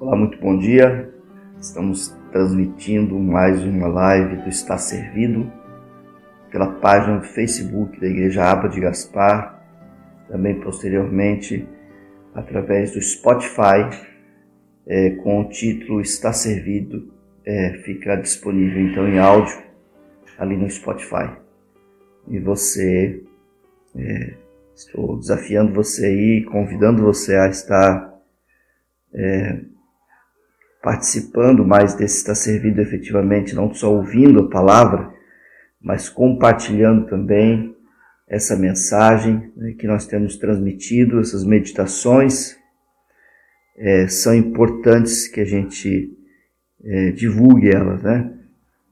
Olá, muito bom dia. Estamos transmitindo mais uma live do Está Servido pela página do Facebook da Igreja Aba de Gaspar, também posteriormente através do Spotify, é, com o título Está Servido, é, fica disponível então em áudio ali no Spotify. E você, é, estou desafiando você aí, convidando você a estar é, participando mais desse Está Servido efetivamente, não só ouvindo a palavra, mas compartilhando também essa mensagem né, que nós temos transmitido, essas meditações é, são importantes que a gente é, divulgue elas, né?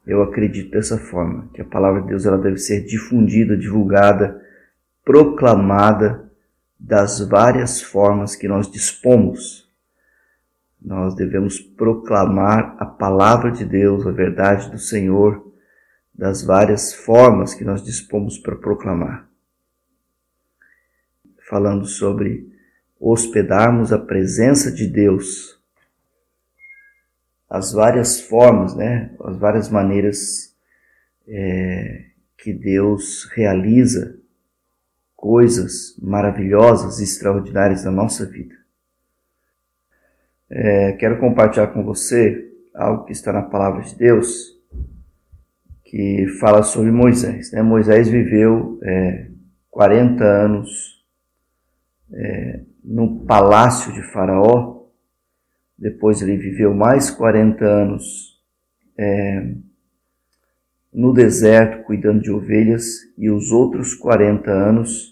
Eu acredito dessa forma, que a palavra de Deus ela deve ser difundida, divulgada, proclamada das várias formas que nós dispomos. Nós devemos proclamar a palavra de Deus, a verdade do Senhor, das várias formas que nós dispomos para proclamar. Falando sobre hospedarmos a presença de Deus, as várias formas, né, as várias maneiras é, que Deus realiza coisas maravilhosas e extraordinárias na nossa vida. É, quero compartilhar com você algo que está na palavra de Deus que fala sobre Moisés. Né? Moisés viveu é, 40 anos é, no palácio de Faraó, depois ele viveu mais 40 anos é, no deserto cuidando de ovelhas e os outros 40 anos,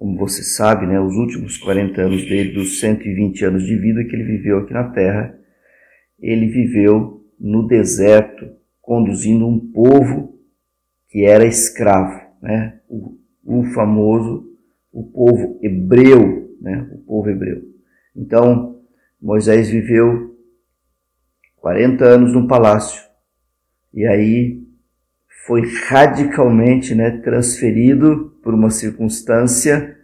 como você sabe, né, os últimos 40 anos dele, dos 120 anos de vida que ele viveu aqui na terra, ele viveu no deserto conduzindo um povo que era escravo, né? o, o famoso, o povo hebreu, né? o povo hebreu. Então, Moisés viveu 40 anos no palácio e aí foi radicalmente né, transferido por uma circunstância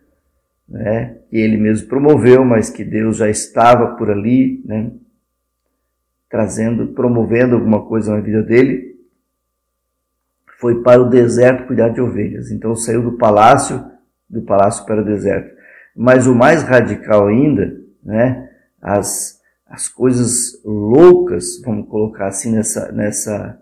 né, que ele mesmo promoveu, mas que Deus já estava por ali, né, trazendo, promovendo alguma coisa na vida dele, foi para o deserto cuidar de ovelhas. Então saiu do palácio, do palácio para o deserto. Mas o mais radical ainda, né, as, as coisas loucas, vamos colocar assim nessa, nessa,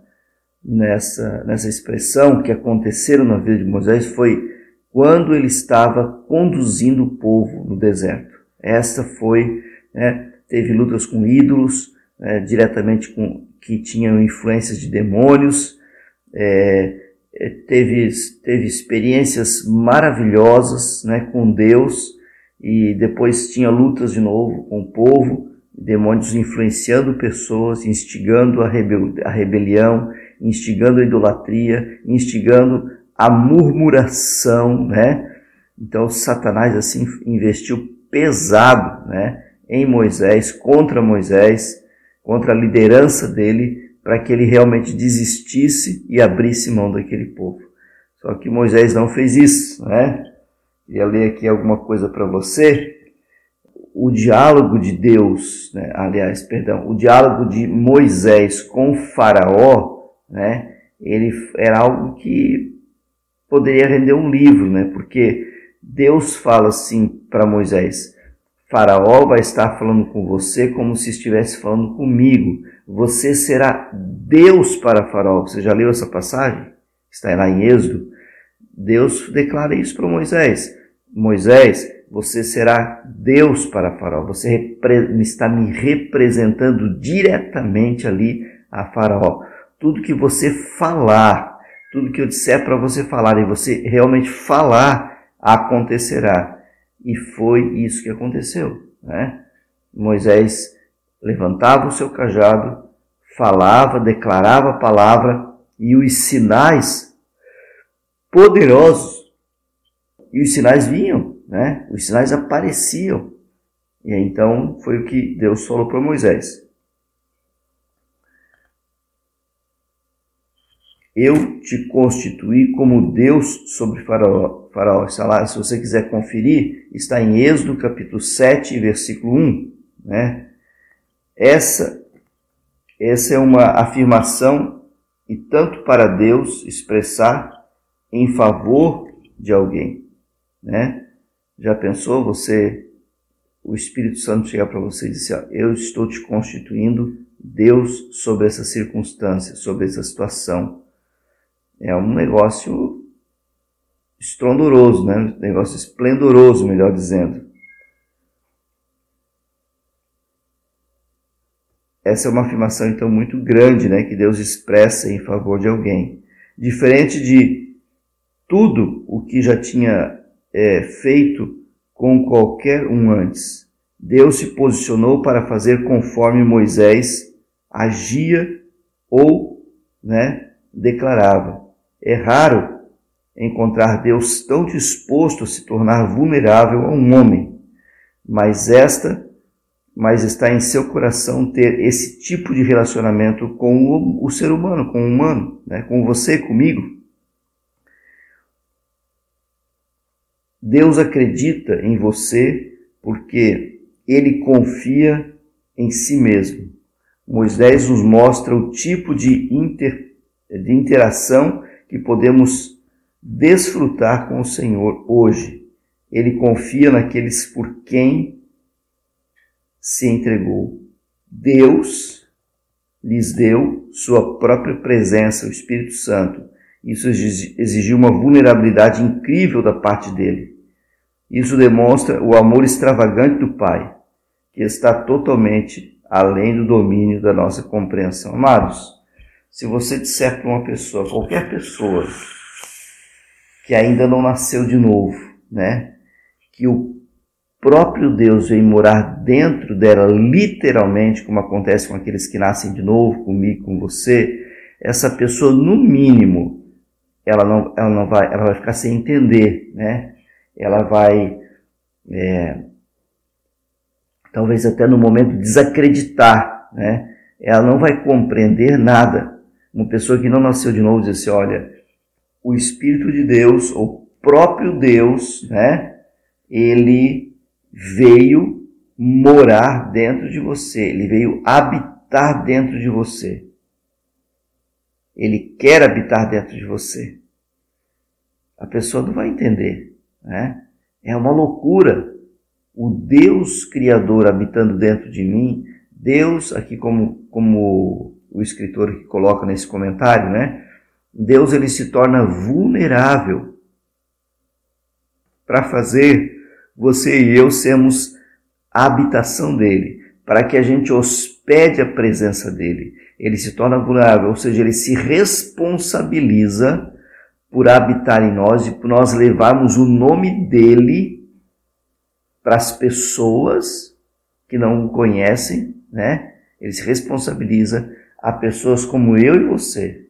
nessa, nessa expressão que aconteceram na vida de Moisés foi quando ele estava conduzindo o povo no deserto. Essa foi, né, teve lutas com ídolos, é, diretamente com que tinham influências de demônios, é, é, teve, teve experiências maravilhosas né, com Deus e depois tinha lutas de novo com o povo, demônios influenciando pessoas, instigando a, rebel, a rebelião, instigando a idolatria, instigando a murmuração, né? Então Satanás assim investiu pesado, né, em Moisés, contra Moisés, contra a liderança dele, para que ele realmente desistisse e abrisse mão daquele povo. Só que Moisés não fez isso, né? Ia ler aqui alguma coisa para você. O diálogo de Deus, né? aliás, perdão, o diálogo de Moisés com Faraó, né? Ele era algo que poderia render um livro, né? Porque Deus fala assim para Moisés: Faraó vai estar falando com você como se estivesse falando comigo. Você será Deus para Faraó. Você já leu essa passagem? Está lá em Êxodo. Deus declara isso para Moisés. Moisés, você será Deus para Faraó. Você está me representando diretamente ali a Faraó. Tudo que você falar, tudo que eu disser para você falar e você realmente falar, acontecerá. E foi isso que aconteceu. Né? Moisés levantava o seu cajado, falava, declarava a palavra e os sinais poderosos, e os sinais vinham, né? os sinais apareciam. E então foi o que Deus falou para Moisés. Eu te constituí como Deus sobre Faraó. faraó. Se você quiser conferir, está em Êxodo capítulo 7, versículo 1. Né? Essa, essa é uma afirmação e tanto para Deus expressar em favor de alguém. Né? Já pensou você, o Espírito Santo chegar para você e dizer, eu estou te constituindo Deus sobre essa circunstância, sobre essa situação é um negócio estrondoroso, né? Um negócio esplendoroso, melhor dizendo. Essa é uma afirmação então muito grande, né, que Deus expressa em favor de alguém, diferente de tudo o que já tinha é, feito com qualquer um antes. Deus se posicionou para fazer conforme Moisés agia ou, né, declarava. É raro encontrar Deus tão disposto a se tornar vulnerável a um homem, mas esta, mas está em seu coração ter esse tipo de relacionamento com o, o ser humano, com o humano, né? com você, comigo. Deus acredita em você porque ele confia em si mesmo. Moisés nos mostra o tipo de, inter, de interação que podemos desfrutar com o Senhor hoje. Ele confia naqueles por quem se entregou. Deus lhes deu sua própria presença, o Espírito Santo. Isso exigiu uma vulnerabilidade incrível da parte dele. Isso demonstra o amor extravagante do Pai, que está totalmente além do domínio da nossa compreensão. Amados, se você disser para uma pessoa, qualquer pessoa, que ainda não nasceu de novo, né? Que o próprio Deus vem morar dentro dela, literalmente, como acontece com aqueles que nascem de novo, comigo, com você, essa pessoa, no mínimo, ela não, ela não vai, ela vai ficar sem entender, né? Ela vai, é, talvez até no momento desacreditar, né? Ela não vai compreender nada uma pessoa que não nasceu de novo diz assim, olha, o Espírito de Deus, o próprio Deus, né, ele veio morar dentro de você, ele veio habitar dentro de você. Ele quer habitar dentro de você. A pessoa não vai entender, né? É uma loucura. O Deus Criador habitando dentro de mim, Deus, aqui como, como o escritor que coloca nesse comentário, né? Deus ele se torna vulnerável para fazer você e eu sermos a habitação dele, para que a gente hospede a presença dele. Ele se torna vulnerável, ou seja, ele se responsabiliza por habitar em nós e por nós levarmos o nome dele para as pessoas que não o conhecem, né? Ele se responsabiliza a pessoas como eu e você.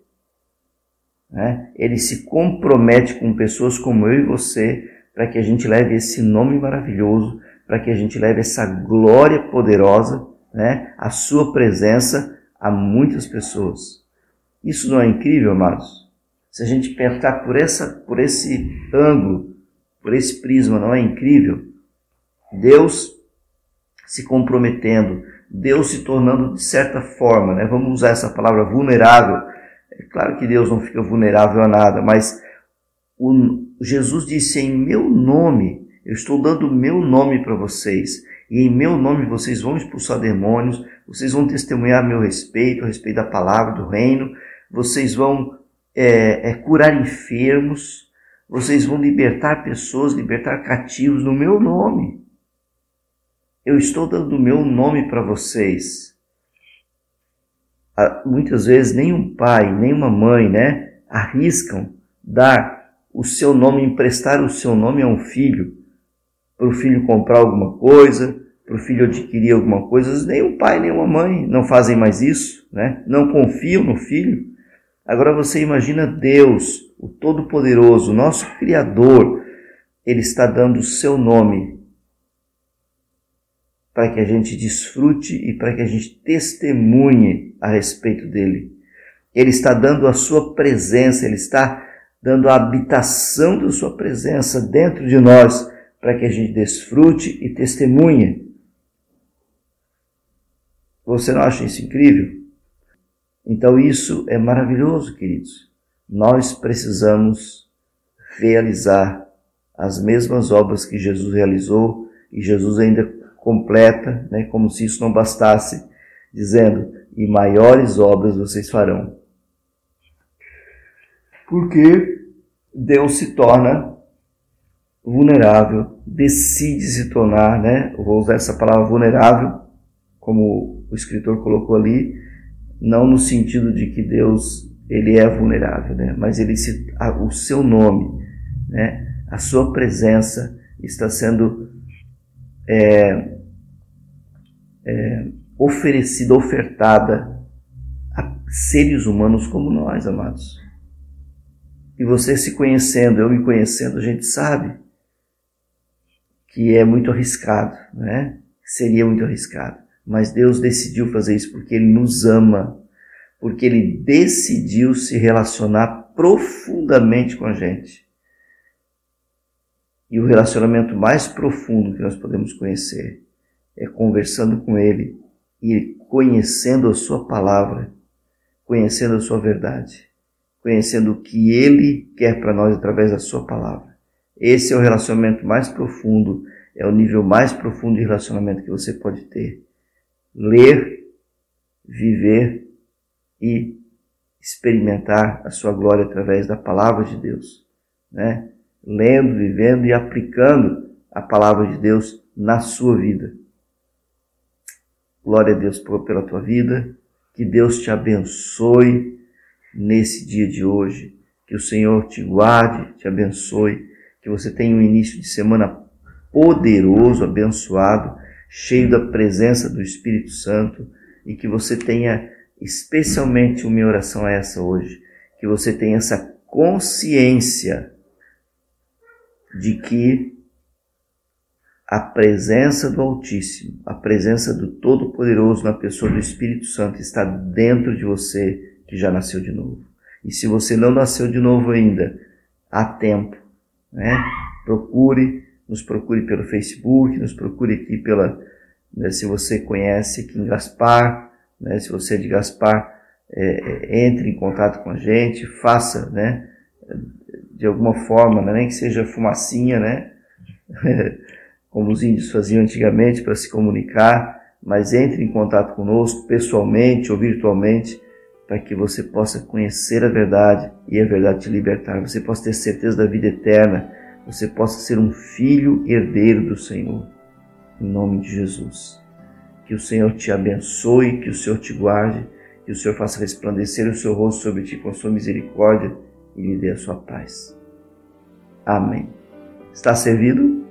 Né? Ele se compromete com pessoas como eu e você para que a gente leve esse nome maravilhoso, para que a gente leve essa glória poderosa, né? a sua presença a muitas pessoas. Isso não é incrível, amados? Se a gente pensar por, essa, por esse ângulo, por esse prisma, não é incrível? Deus se comprometendo Deus se tornando de certa forma, né? vamos usar essa palavra vulnerável. É claro que Deus não fica vulnerável a nada, mas o, Jesus disse: em meu nome, eu estou dando o meu nome para vocês, e em meu nome vocês vão expulsar demônios, vocês vão testemunhar meu respeito, a respeito da palavra do reino, vocês vão é, é, curar enfermos, vocês vão libertar pessoas, libertar cativos no meu nome. Eu estou dando o meu nome para vocês. Ah, muitas vezes nem um pai, nem uma mãe, né, arriscam dar o seu nome, emprestar o seu nome a um filho, para o filho comprar alguma coisa, para o filho adquirir alguma coisa. Nem um pai, nem uma mãe não fazem mais isso, né? Não confiam no filho. Agora você imagina Deus, o Todo-Poderoso, nosso Criador, Ele está dando o seu nome para que a gente desfrute e para que a gente testemunhe a respeito dele. Ele está dando a sua presença, ele está dando a habitação da sua presença dentro de nós, para que a gente desfrute e testemunhe. Você não acha isso incrível? Então isso é maravilhoso, queridos. Nós precisamos realizar as mesmas obras que Jesus realizou e Jesus ainda completa, né, como se isso não bastasse, dizendo: "E maiores obras vocês farão". Porque Deus se torna vulnerável, decide se tornar, né? vou usar essa palavra vulnerável, como o escritor colocou ali, não no sentido de que Deus ele é vulnerável, né? Mas ele se, o seu nome, né? A sua presença está sendo é, é, oferecida, ofertada a seres humanos como nós, amados. E você se conhecendo, eu me conhecendo, a gente sabe que é muito arriscado, né? Seria muito arriscado. Mas Deus decidiu fazer isso porque Ele nos ama, porque Ele decidiu se relacionar profundamente com a gente. E o relacionamento mais profundo que nós podemos conhecer é conversando com Ele e conhecendo a Sua palavra, conhecendo a Sua verdade, conhecendo o que Ele quer para nós através da Sua palavra. Esse é o relacionamento mais profundo, é o nível mais profundo de relacionamento que você pode ter. Ler, viver e experimentar a sua glória através da palavra de Deus, né? Lendo, vivendo e aplicando a palavra de Deus na sua vida. Glória a Deus pela tua vida. Que Deus te abençoe nesse dia de hoje. Que o Senhor te guarde, te abençoe. Que você tenha um início de semana poderoso, abençoado, cheio da presença do Espírito Santo e que você tenha especialmente uma oração é essa hoje, que você tenha essa consciência de que a presença do Altíssimo, a presença do Todo-Poderoso na pessoa do Espírito Santo está dentro de você que já nasceu de novo. E se você não nasceu de novo ainda, há tempo, né? Procure, nos procure pelo Facebook, nos procure aqui pela, né, se você conhece aqui em Gaspar, né, se você é de Gaspar, é, é, entre em contato com a gente, faça, né, de alguma forma, né, nem que seja fumacinha, né, como os índios faziam antigamente para se comunicar, mas entre em contato conosco pessoalmente ou virtualmente, para que você possa conhecer a verdade e a verdade te libertar, você possa ter certeza da vida eterna, você possa ser um filho herdeiro do Senhor. Em nome de Jesus. Que o Senhor te abençoe, que o Senhor te guarde, que o Senhor faça resplandecer o seu rosto sobre ti com sua misericórdia e lhe dê a sua paz. Amém. Está servido?